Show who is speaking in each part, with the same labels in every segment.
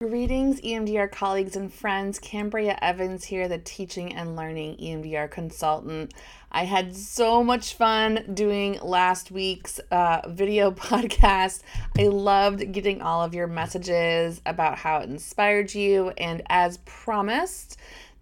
Speaker 1: Greetings, EMDR colleagues and friends. Cambria Evans here, the teaching and learning EMDR consultant. I had so much fun doing last week's uh, video podcast. I loved getting all of your messages about how it inspired you. And as promised,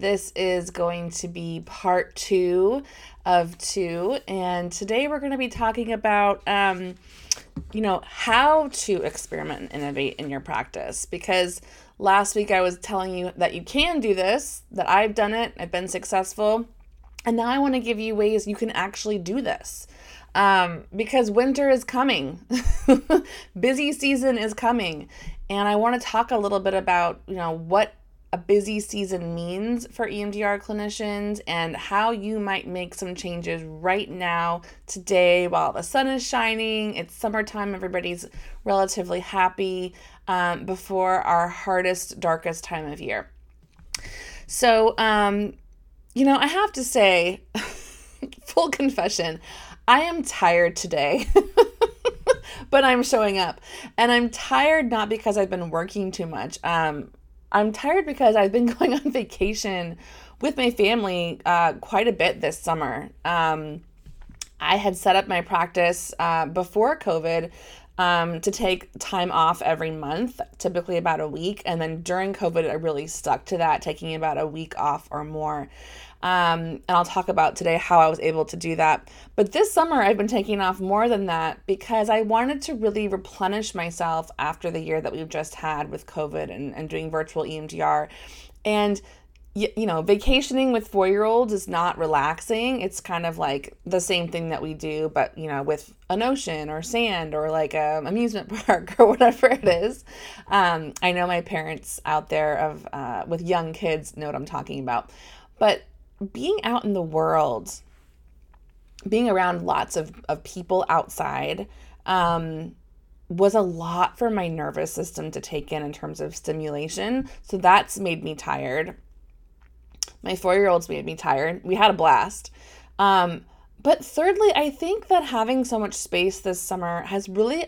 Speaker 1: this is going to be part two of two. And today we're going to be talking about. Um, you know, how to experiment and innovate in your practice. Because last week I was telling you that you can do this, that I've done it, I've been successful. And now I want to give you ways you can actually do this. Um, because winter is coming, busy season is coming. And I want to talk a little bit about, you know, what a busy season means for EMDR clinicians and how you might make some changes right now, today, while the sun is shining. It's summertime, everybody's relatively happy um, before our hardest, darkest time of year. So, um, you know, I have to say, full confession, I am tired today. but I'm showing up. And I'm tired not because I've been working too much. Um, I'm tired because I've been going on vacation with my family uh, quite a bit this summer. Um, I had set up my practice uh, before COVID um, to take time off every month, typically about a week. And then during COVID, I really stuck to that, taking about a week off or more. Um, and I'll talk about today how I was able to do that. But this summer, I've been taking off more than that because I wanted to really replenish myself after the year that we've just had with COVID and, and doing virtual EMDR. And you know, vacationing with four year olds is not relaxing. It's kind of like the same thing that we do, but you know, with an ocean or sand or like a amusement park or whatever it is. Um, I know my parents out there of uh, with young kids know what I'm talking about, but being out in the world, being around lots of, of people outside, um, was a lot for my nervous system to take in in terms of stimulation. So that's made me tired. My four year olds made me tired. We had a blast. Um, but thirdly, I think that having so much space this summer has really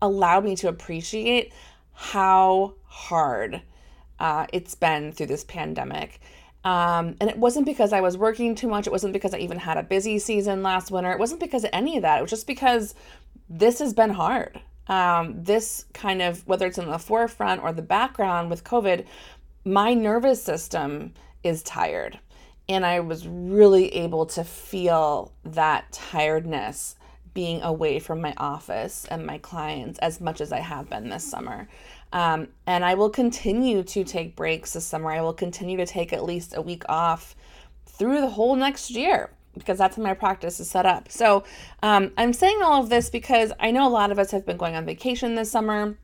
Speaker 1: allowed me to appreciate how hard uh, it's been through this pandemic. Um, and it wasn't because I was working too much. It wasn't because I even had a busy season last winter. It wasn't because of any of that. It was just because this has been hard. Um, this kind of, whether it's in the forefront or the background with COVID, my nervous system is tired. And I was really able to feel that tiredness being away from my office and my clients as much as I have been this summer. Um, and I will continue to take breaks this summer. I will continue to take at least a week off through the whole next year because that's how my practice is set up. So um, I'm saying all of this because I know a lot of us have been going on vacation this summer.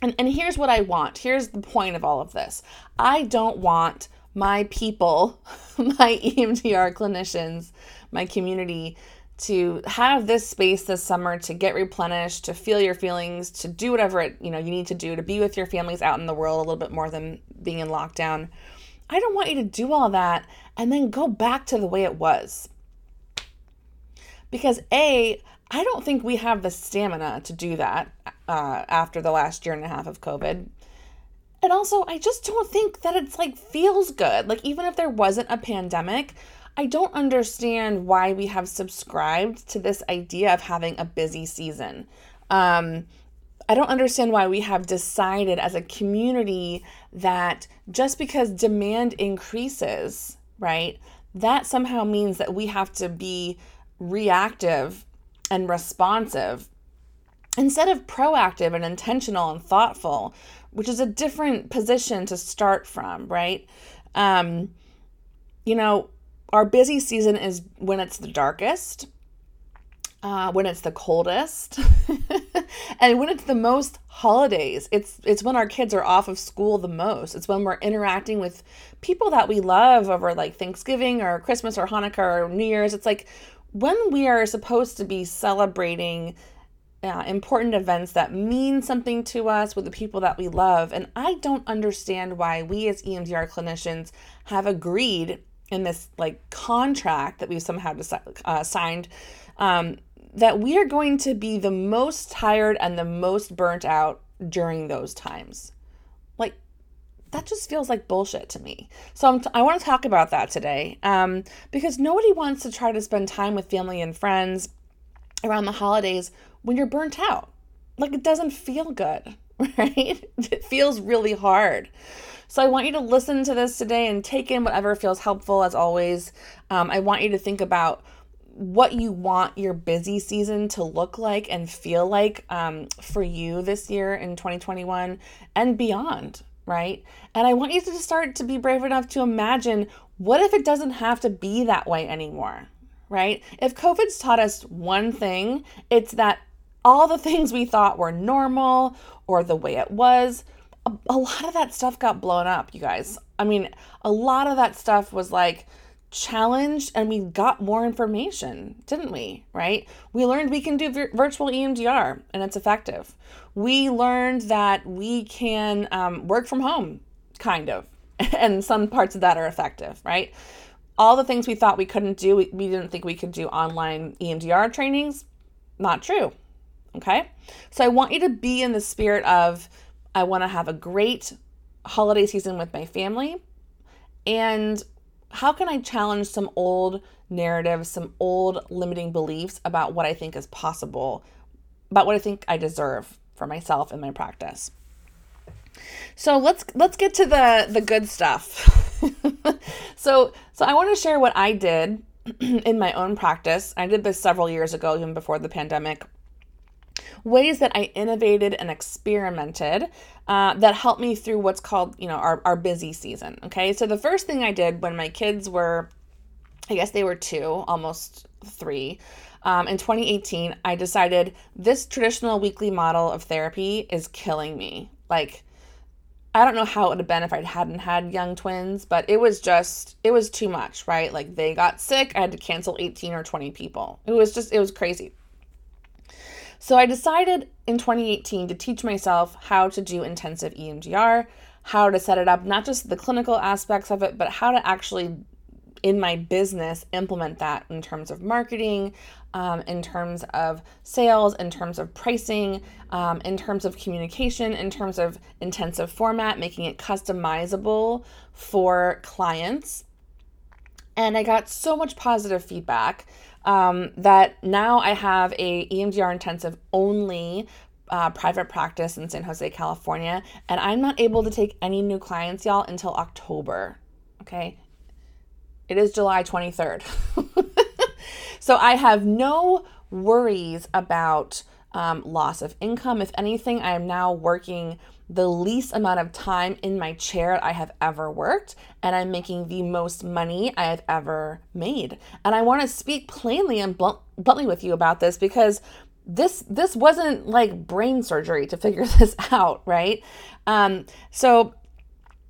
Speaker 1: And, and here's what I want. Here's the point of all of this. I don't want my people, my EMDR clinicians, my community to have this space this summer to get replenished, to feel your feelings, to do whatever it, you know you need to do to be with your families out in the world a little bit more than being in lockdown. I don't want you to do all that and then go back to the way it was. Because A, I don't think we have the stamina to do that uh, after the last year and a half of COVID. And also, I just don't think that it's like feels good. Like, even if there wasn't a pandemic, I don't understand why we have subscribed to this idea of having a busy season. Um, I don't understand why we have decided as a community that just because demand increases, right, that somehow means that we have to be reactive and responsive instead of proactive and intentional and thoughtful, which is a different position to start from, right? Um, you know, our busy season is when it's the darkest, uh, when it's the coldest, and when it's the most holidays. It's it's when our kids are off of school the most. It's when we're interacting with people that we love over like Thanksgiving or Christmas or Hanukkah or New Year's. It's like when we are supposed to be celebrating uh, important events that mean something to us with the people that we love. And I don't understand why we as EMDR clinicians have agreed in this like contract that we've somehow uh, signed um, that we are going to be the most tired and the most burnt out during those times. Like, that just feels like bullshit to me. So I'm t- i want to talk about that today um, because nobody wants to try to spend time with family and friends around the holidays when you're burnt out. Like it doesn't feel good, right? It feels really hard. So I want you to listen to this today and take in whatever feels helpful as always. Um, I want you to think about what you want your busy season to look like and feel like um, for you this year in 2021 and beyond, right? And I want you to start to be brave enough to imagine what if it doesn't have to be that way anymore, right? If COVID's taught us one thing, it's that all the things we thought were normal or the way it was, a, a lot of that stuff got blown up, you guys. I mean, a lot of that stuff was like, challenged and we got more information, didn't we? Right? We learned we can do vir- virtual EMDR and it's effective. We learned that we can um, work from home, kind of, and some parts of that are effective, right? All the things we thought we couldn't do, we, we didn't think we could do online EMDR trainings, not true. Okay? So I want you to be in the spirit of I want to have a great holiday season with my family and how can I challenge some old narratives, some old limiting beliefs about what I think is possible, about what I think I deserve for myself and my practice. So let's let's get to the the good stuff. so so I want to share what I did in my own practice. I did this several years ago, even before the pandemic ways that I innovated and experimented uh, that helped me through what's called, you know, our, our busy season. Okay. So the first thing I did when my kids were, I guess they were two, almost three. Um, in 2018, I decided this traditional weekly model of therapy is killing me. Like, I don't know how it would have been if I hadn't had young twins, but it was just, it was too much, right? Like, they got sick. I had to cancel 18 or 20 people. It was just, it was crazy. So I decided in 2018 to teach myself how to do intensive EMDR, how to set it up, not just the clinical aspects of it, but how to actually in my business implement that in terms of marketing, um, in terms of sales, in terms of pricing, um, in terms of communication, in terms of intensive format, making it customizable for clients. And I got so much positive feedback um, that now I have a EMDR intensive only uh, private practice in San Jose, California, and I'm not able to take any new clients, y'all, until October. Okay. It is July 23rd. so I have no worries about um, loss of income. If anything, I am now working the least amount of time in my chair I have ever worked, and I'm making the most money I have ever made. And I want to speak plainly and blunt, bluntly with you about this because this this wasn't like brain surgery to figure this out, right? Um, so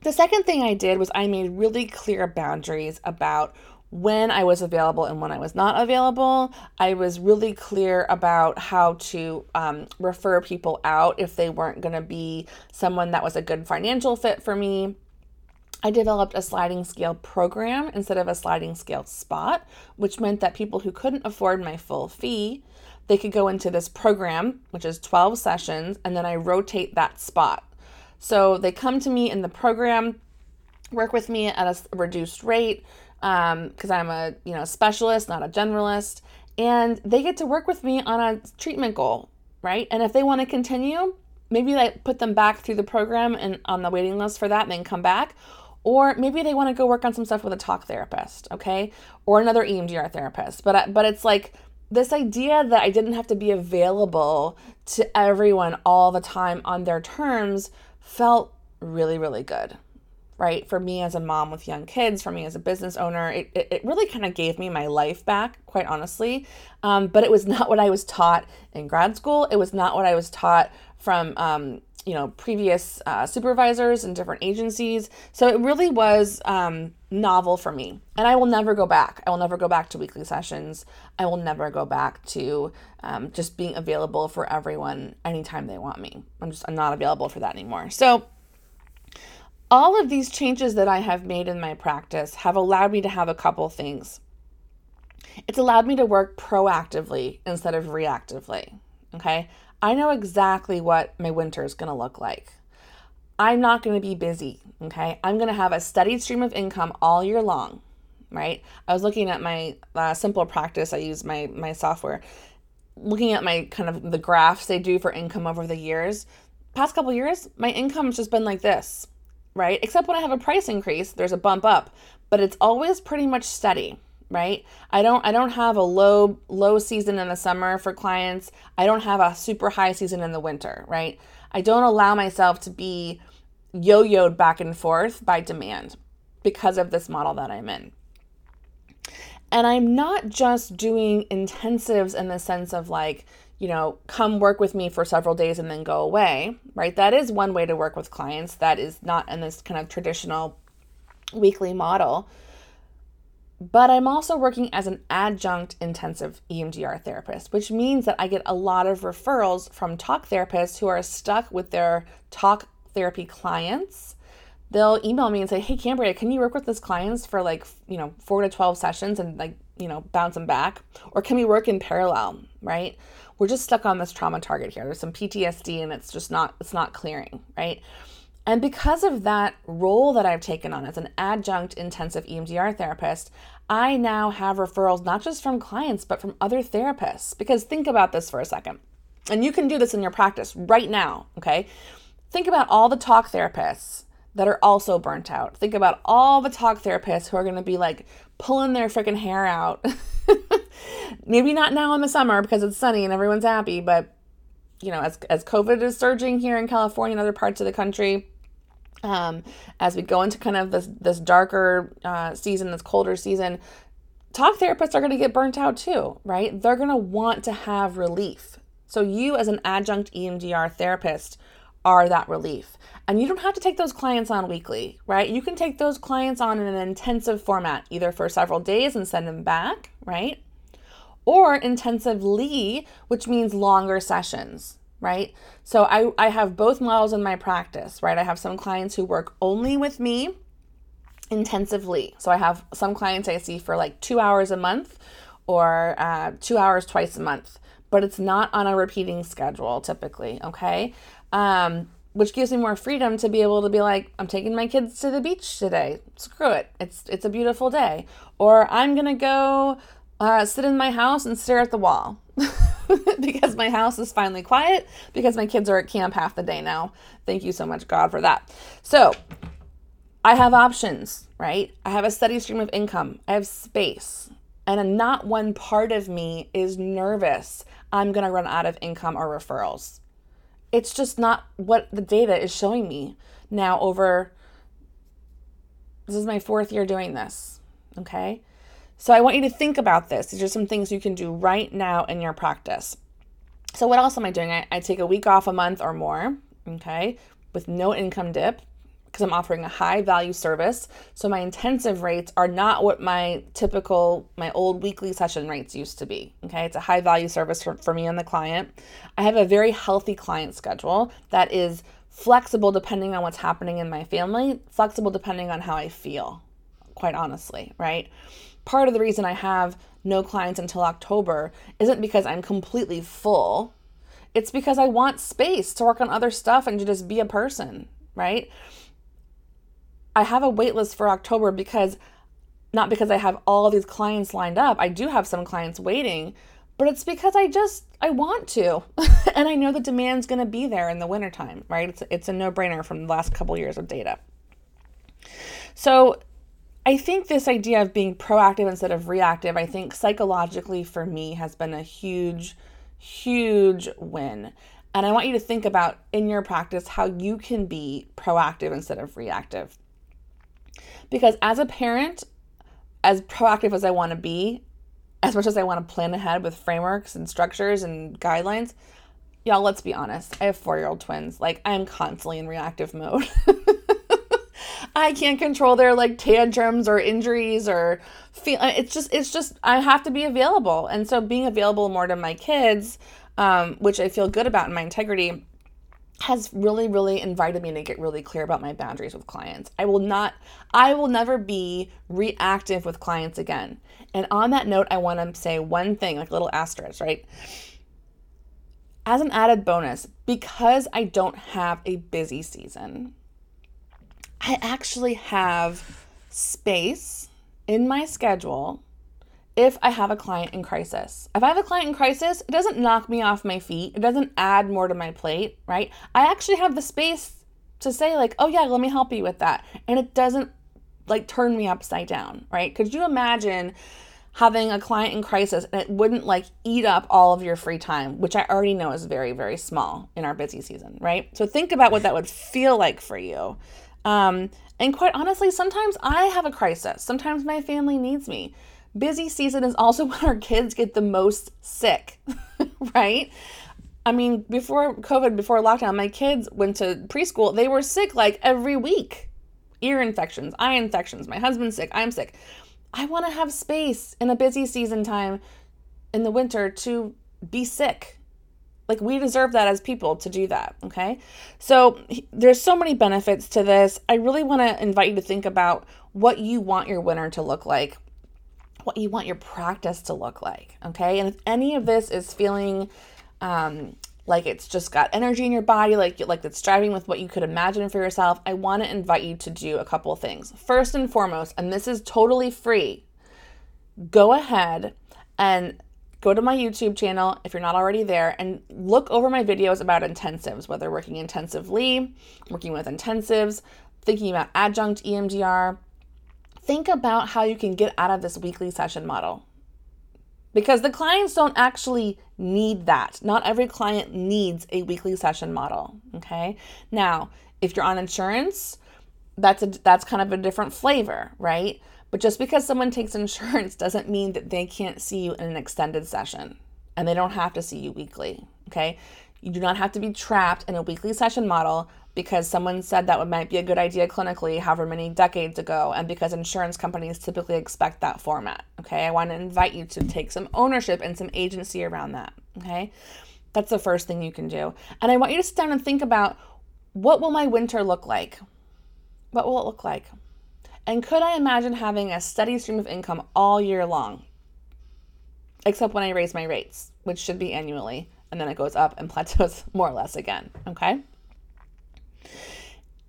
Speaker 1: the second thing I did was I made really clear boundaries about when I was available and when I was not available. I was really clear about how to um, refer people out if they weren't going to be someone that was a good financial fit for me. I developed a sliding scale program instead of a sliding scale spot, which meant that people who couldn't afford my full fee, they could go into this program, which is 12 sessions, and then I rotate that spot. So they come to me in the program, work with me at a reduced rate because um, I'm a you know specialist, not a generalist, and they get to work with me on a treatment goal, right? And if they want to continue, maybe I put them back through the program and on the waiting list for that, and then come back. Or maybe they want to go work on some stuff with a talk therapist, okay, or another EMDR therapist. But but it's like this idea that I didn't have to be available to everyone all the time on their terms felt really really good right? For me as a mom with young kids, for me as a business owner, it, it, it really kind of gave me my life back, quite honestly. Um, but it was not what I was taught in grad school. It was not what I was taught from, um, you know, previous uh, supervisors and different agencies. So it really was um, novel for me. And I will never go back. I will never go back to weekly sessions. I will never go back to um, just being available for everyone anytime they want me. I'm just I'm not available for that anymore. So all of these changes that I have made in my practice have allowed me to have a couple things. It's allowed me to work proactively instead of reactively. Okay. I know exactly what my winter is going to look like. I'm not going to be busy Okay. I'm going to have a steady stream of income all year long, right? I was looking at my uh, simple practice. I use my, my software, looking at my kind of the graphs they do for income over the years. Past couple years, my income has just been like this, right? Except when I have a price increase, there's a bump up, but it's always pretty much steady right? I don't i don't have a low low season in the summer for clients. I don't have a super high season in the winter right? I don't allow myself to be yo-yoed back and forth by demand because of this model that i'm in. And i'm not just doing intensives in the sense of like you know come work with me for several days and then go away right that is one way to work with clients that is not in this kind of traditional weekly model but I'm also working as an adjunct intensive EMDR therapist, which means that I get a lot of referrals from talk therapists who are stuck with their talk therapy clients. They'll email me and say, Hey, Cambria, can you work with these clients for like, you know, four to 12 sessions and like, you know, bounce them back? Or can we work in parallel, right? We're just stuck on this trauma target here. There's some PTSD and it's just not, it's not clearing, right? And because of that role that I've taken on as an adjunct intensive EMDR therapist, I now have referrals not just from clients, but from other therapists. Because think about this for a second. And you can do this in your practice right now, okay? Think about all the talk therapists that are also burnt out. Think about all the talk therapists who are going to be like pulling their freaking hair out. Maybe not now in the summer because it's sunny and everyone's happy, but you know, as as COVID is surging here in California and other parts of the country, um, as we go into kind of this this darker uh, season, this colder season, talk therapists are going to get burnt out too, right? They're going to want to have relief. So you, as an adjunct EMDR therapist, are that relief. And you don't have to take those clients on weekly, right? You can take those clients on in an intensive format, either for several days and send them back, right? Or intensively, which means longer sessions, right? So I, I have both models in my practice, right? I have some clients who work only with me intensively. So I have some clients I see for like two hours a month or uh, two hours twice a month, but it's not on a repeating schedule typically, okay? Um, which gives me more freedom to be able to be like, I'm taking my kids to the beach today. Screw it. It's it's a beautiful day. Or I'm gonna go uh, sit in my house and stare at the wall. because my house is finally quiet because my kids are at camp half the day now. Thank you so much, God, for that. So I have options, right? I have a steady stream of income, I have space, and not one part of me is nervous I'm going to run out of income or referrals. It's just not what the data is showing me now over this is my fourth year doing this, okay? So I want you to think about this. These are some things you can do right now in your practice. So what else am I doing? I, I take a week off a month or more, okay, with no income dip because I'm offering a high value service. So my intensive rates are not what my typical, my old weekly session rates used to be. Okay. It's a high value service for, for me and the client. I have a very healthy client schedule that is flexible depending on what's happening in my family, flexible depending on how I feel, quite honestly, right? Part of the reason I have no clients until October isn't because I'm completely full. It's because I want space to work on other stuff and to just be a person, right? I have a wait list for October because not because I have all these clients lined up. I do have some clients waiting, but it's because I just I want to. and I know the demand's going to be there in the wintertime, right? It's it's a no-brainer from the last couple years of data. So, I think this idea of being proactive instead of reactive, I think psychologically for me has been a huge, huge win. And I want you to think about in your practice how you can be proactive instead of reactive. Because as a parent, as proactive as I want to be, as much as I want to plan ahead with frameworks and structures and guidelines, y'all, let's be honest. I have four year old twins. Like, I'm constantly in reactive mode. I can't control their like tantrums or injuries or feel uh, it's just it's just I have to be available. And so being available more to my kids, um, which I feel good about in my integrity, has really really invited me to get really clear about my boundaries with clients. I will not I will never be reactive with clients again. And on that note, I want to say one thing, like little asterisk, right? As an added bonus, because I don't have a busy season, I actually have space in my schedule if I have a client in crisis. If I have a client in crisis, it doesn't knock me off my feet. It doesn't add more to my plate, right? I actually have the space to say, like, oh, yeah, let me help you with that. And it doesn't like turn me upside down, right? Could you imagine having a client in crisis and it wouldn't like eat up all of your free time, which I already know is very, very small in our busy season, right? So think about what that would feel like for you. Um, and quite honestly, sometimes I have a crisis. Sometimes my family needs me. Busy season is also when our kids get the most sick, right? I mean, before COVID, before lockdown, my kids went to preschool. They were sick like every week ear infections, eye infections. My husband's sick. I'm sick. I want to have space in a busy season time in the winter to be sick. Like we deserve that as people to do that, okay? So there's so many benefits to this. I really want to invite you to think about what you want your winter to look like, what you want your practice to look like, okay? And if any of this is feeling um, like it's just got energy in your body, like like it's striving with what you could imagine for yourself, I want to invite you to do a couple things. First and foremost, and this is totally free. Go ahead and go to my YouTube channel if you're not already there and look over my videos about intensives, whether working intensively, working with intensives, thinking about adjunct EMDR. Think about how you can get out of this weekly session model because the clients don't actually need that. Not every client needs a weekly session model, okay? Now, if you're on insurance, that's a that's kind of a different flavor, right? But just because someone takes insurance doesn't mean that they can't see you in an extended session and they don't have to see you weekly, okay? You do not have to be trapped in a weekly session model because someone said that might be a good idea clinically however many decades ago and because insurance companies typically expect that format okay? I want to invite you to take some ownership and some agency around that okay? That's the first thing you can do. And i want you to sit down and think about what will my winter look like? What will it look like and could i imagine having a steady stream of income all year long? Except when i raise my rates which should be annually and then it goes up and plateaus more or less again okay?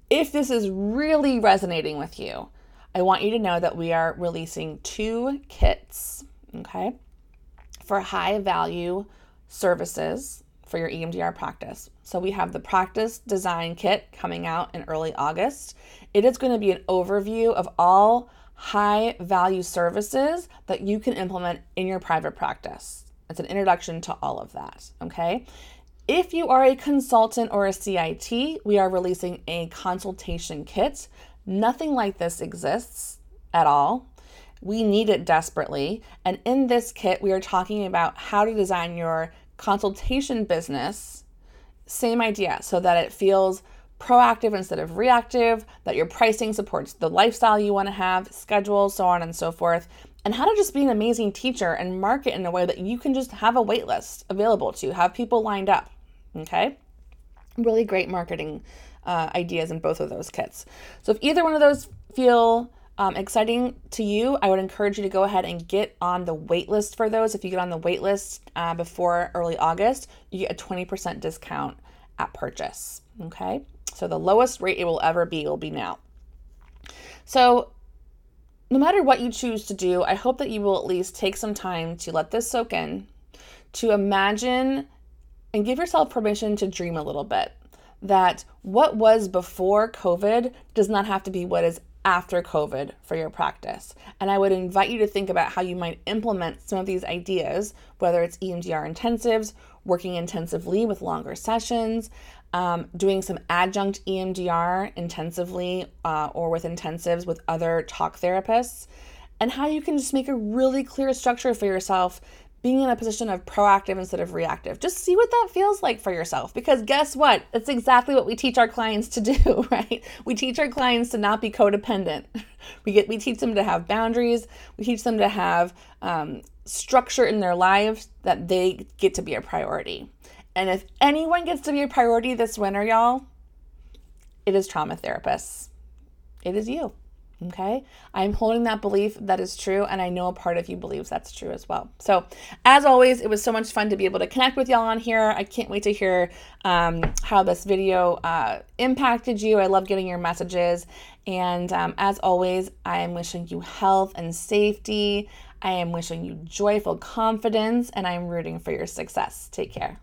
Speaker 1: If this is really resonating with you, I want you to know that we are releasing two kits, okay, for high value services for your EMDR practice. So we have the practice design kit coming out in early August. It is going to be an overview of all high value services that you can implement in your private practice. It's an introduction to all of that, okay? If you are a consultant or a CIT, we are releasing a consultation kit. Nothing like this exists at all. We need it desperately. And in this kit, we are talking about how to design your consultation business. Same idea, so that it feels proactive instead of reactive, that your pricing supports the lifestyle you want to have, schedule, so on and so forth, and how to just be an amazing teacher and market in a way that you can just have a wait list available to, have people lined up. Okay. Really great marketing uh, ideas in both of those kits. So if either one of those feel um, exciting to you, I would encourage you to go ahead and get on the wait list for those. If you get on the wait list uh, before early August, you get a 20% discount at purchase. Okay. So the lowest rate it will ever be will be now. So no matter what you choose to do, I hope that you will at least take some time to let this soak in, to imagine and give yourself permission to dream a little bit that what was before COVID does not have to be what is after COVID for your practice. And I would invite you to think about how you might implement some of these ideas, whether it's EMDR intensives, working intensively with longer sessions, um, doing some adjunct EMDR intensively uh, or with intensives with other talk therapists, and how you can just make a really clear structure for yourself being in a position of proactive instead of reactive. Just see what that feels like for yourself because guess what? It's exactly what we teach our clients to do, right? We teach our clients to not be codependent. We get we teach them to have boundaries. We teach them to have um, structure in their lives that they get to be a priority. And if anyone gets to be a priority this winter, y'all, it is trauma therapists. It is you. Okay. I'm holding that belief that is true, and I know a part of you believes that's true as well. So, as always, it was so much fun to be able to connect with y'all on here. I can't wait to hear um, how this video uh, impacted you. I love getting your messages. And um, as always, I am wishing you health and safety. I am wishing you joyful confidence, and I am rooting for your success. Take care.